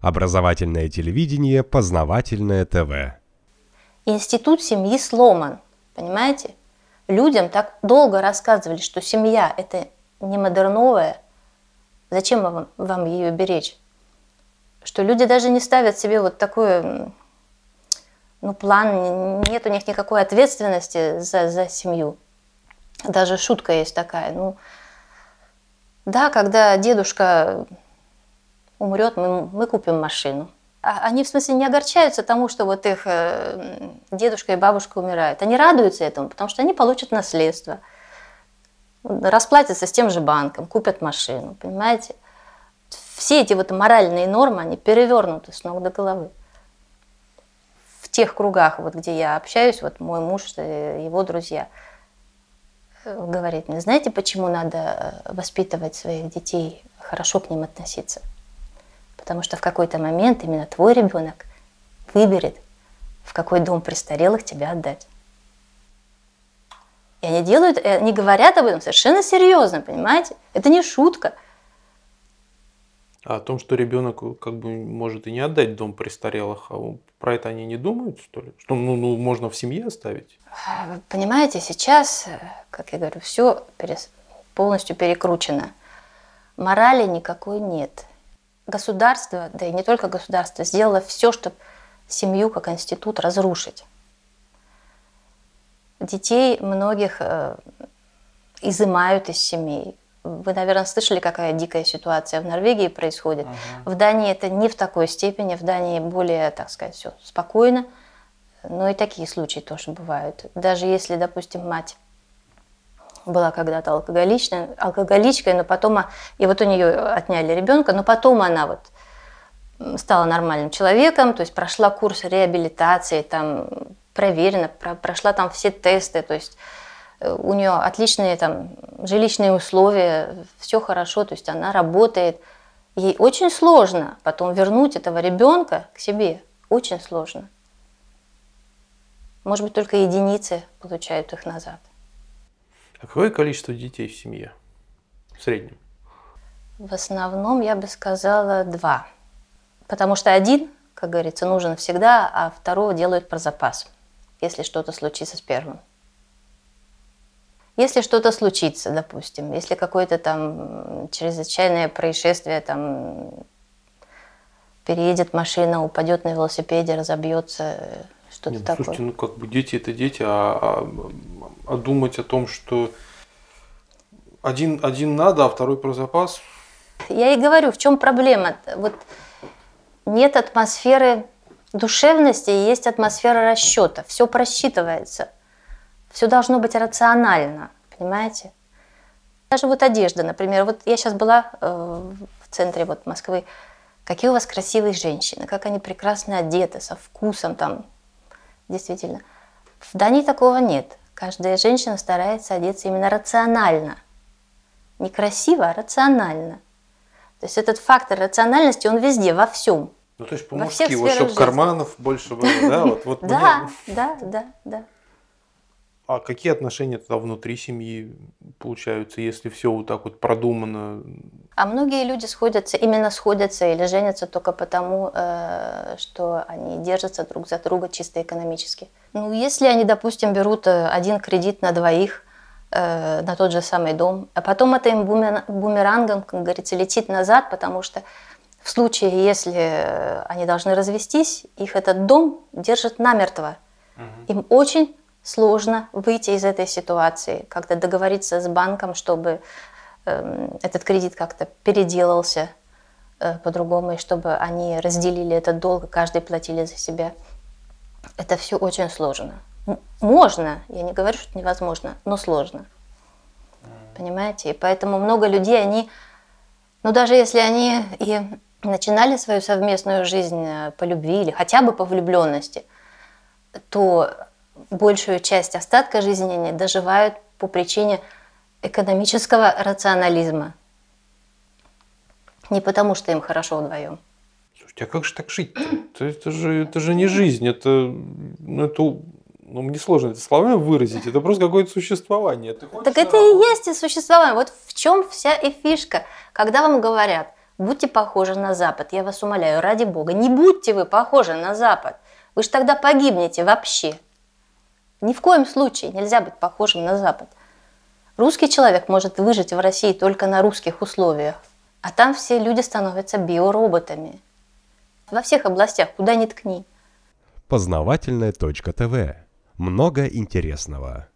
Образовательное телевидение, познавательное ТВ. Институт семьи сломан, понимаете? Людям так долго рассказывали, что семья – это не модерновая. Зачем вам, вам ее беречь? Что люди даже не ставят себе вот такой ну, план, нет у них никакой ответственности за, за семью. Даже шутка есть такая. Ну, да, когда дедушка умрет, мы, мы купим машину. А они, в смысле, не огорчаются тому, что вот их э, дедушка и бабушка умирают. Они радуются этому, потому что они получат наследство, расплатятся с тем же банком, купят машину, понимаете? Все эти вот моральные нормы, они перевернуты с ног до головы. В тех кругах, вот, где я общаюсь, вот мой муж, э, его друзья, э, говорит мне, знаете, почему надо воспитывать своих детей, хорошо к ним относиться? Потому что в какой-то момент именно твой ребенок выберет, в какой дом престарелых тебя отдать. И они делают, они говорят об этом совершенно серьезно, понимаете? Это не шутка. А о том, что ребенок как бы может и не отдать дом престарелых, а про это они не думают, что ли? Что ну, ну, можно в семье оставить? Понимаете, сейчас, как я говорю, все полностью перекручено. Морали никакой нет государство, да и не только государство, сделало все, чтобы семью как институт разрушить. Детей многих э, изымают из семей. Вы, наверное, слышали, какая дикая ситуация в Норвегии происходит. Ага. В Дании это не в такой степени, в Дании более, так сказать, все спокойно. Но и такие случаи тоже бывают. Даже если, допустим, мать была когда-то алкоголичной, алкоголичкой, но потом, и вот у нее отняли ребенка, но потом она вот стала нормальным человеком, то есть прошла курс реабилитации, там проверена, про, прошла там все тесты, то есть э, у нее отличные там жилищные условия, все хорошо, то есть она работает. Ей очень сложно потом вернуть этого ребенка к себе, очень сложно. Может быть, только единицы получают их назад. А какое количество детей в семье в среднем? В основном я бы сказала два. Потому что один, как говорится, нужен всегда, а второго делают про запас, если что-то случится с первым. Если что-то случится, допустим, если какое-то там чрезвычайное происшествие, там переедет машина, упадет на велосипеде, разобьется, что-то Нет, ну, такое. Слушайте, ну как бы дети это дети, а, а думать о том, что один, один надо, а второй про запас. Я и говорю, в чем проблема? Вот нет атмосферы душевности, есть атмосфера расчета. Все просчитывается. Все должно быть рационально, понимаете? Даже вот одежда, например. Вот я сейчас была э, в центре вот Москвы. Какие у вас красивые женщины, как они прекрасно одеты, со вкусом там, действительно. В Дании такого нет. Каждая женщина старается одеться именно рационально. Не красиво, а рационально. То есть этот фактор рациональности, он везде, во всем. Ну, то есть по-мужски, вот, чтобы карманов больше было, да? Вот, вот да, да, да, да. А какие отношения тогда внутри семьи получаются, если все вот так вот продумано? А многие люди сходятся, именно сходятся или женятся только потому, э, что они держатся друг за друга чисто экономически. Ну, если они, допустим, берут э, один кредит на двоих, э, на тот же самый дом, а потом это им бумерангом, как говорится, летит назад, потому что в случае, если они должны развестись, их этот дом держит намертво. Им очень сложно выйти из этой ситуации, как-то договориться с банком, чтобы э, этот кредит как-то переделался э, по-другому, и чтобы они разделили этот долг, каждый платили за себя. Это все очень сложно. Можно, я не говорю, что невозможно, но сложно. Понимаете? И поэтому много людей, они, ну даже если они и начинали свою совместную жизнь э, по любви или хотя бы по влюбленности, то большую часть остатка жизни они доживают по причине экономического рационализма. Не потому, что им хорошо вдвоем. Слушайте, а как же так жить-то? Это, это, же, это же не жизнь, это, ну, это ну, мне сложно это словами выразить, это просто какое-то существование. так это и есть и существование. Вот в чем вся и фишка. Когда вам говорят, Будьте похожи на Запад, я вас умоляю, ради Бога. Не будьте вы похожи на Запад. Вы же тогда погибнете вообще. Ни в коем случае нельзя быть похожим на Запад. Русский человек может выжить в России только на русских условиях. А там все люди становятся биороботами. Во всех областях, куда ни ткни. Познавательная точка ТВ. Много интересного.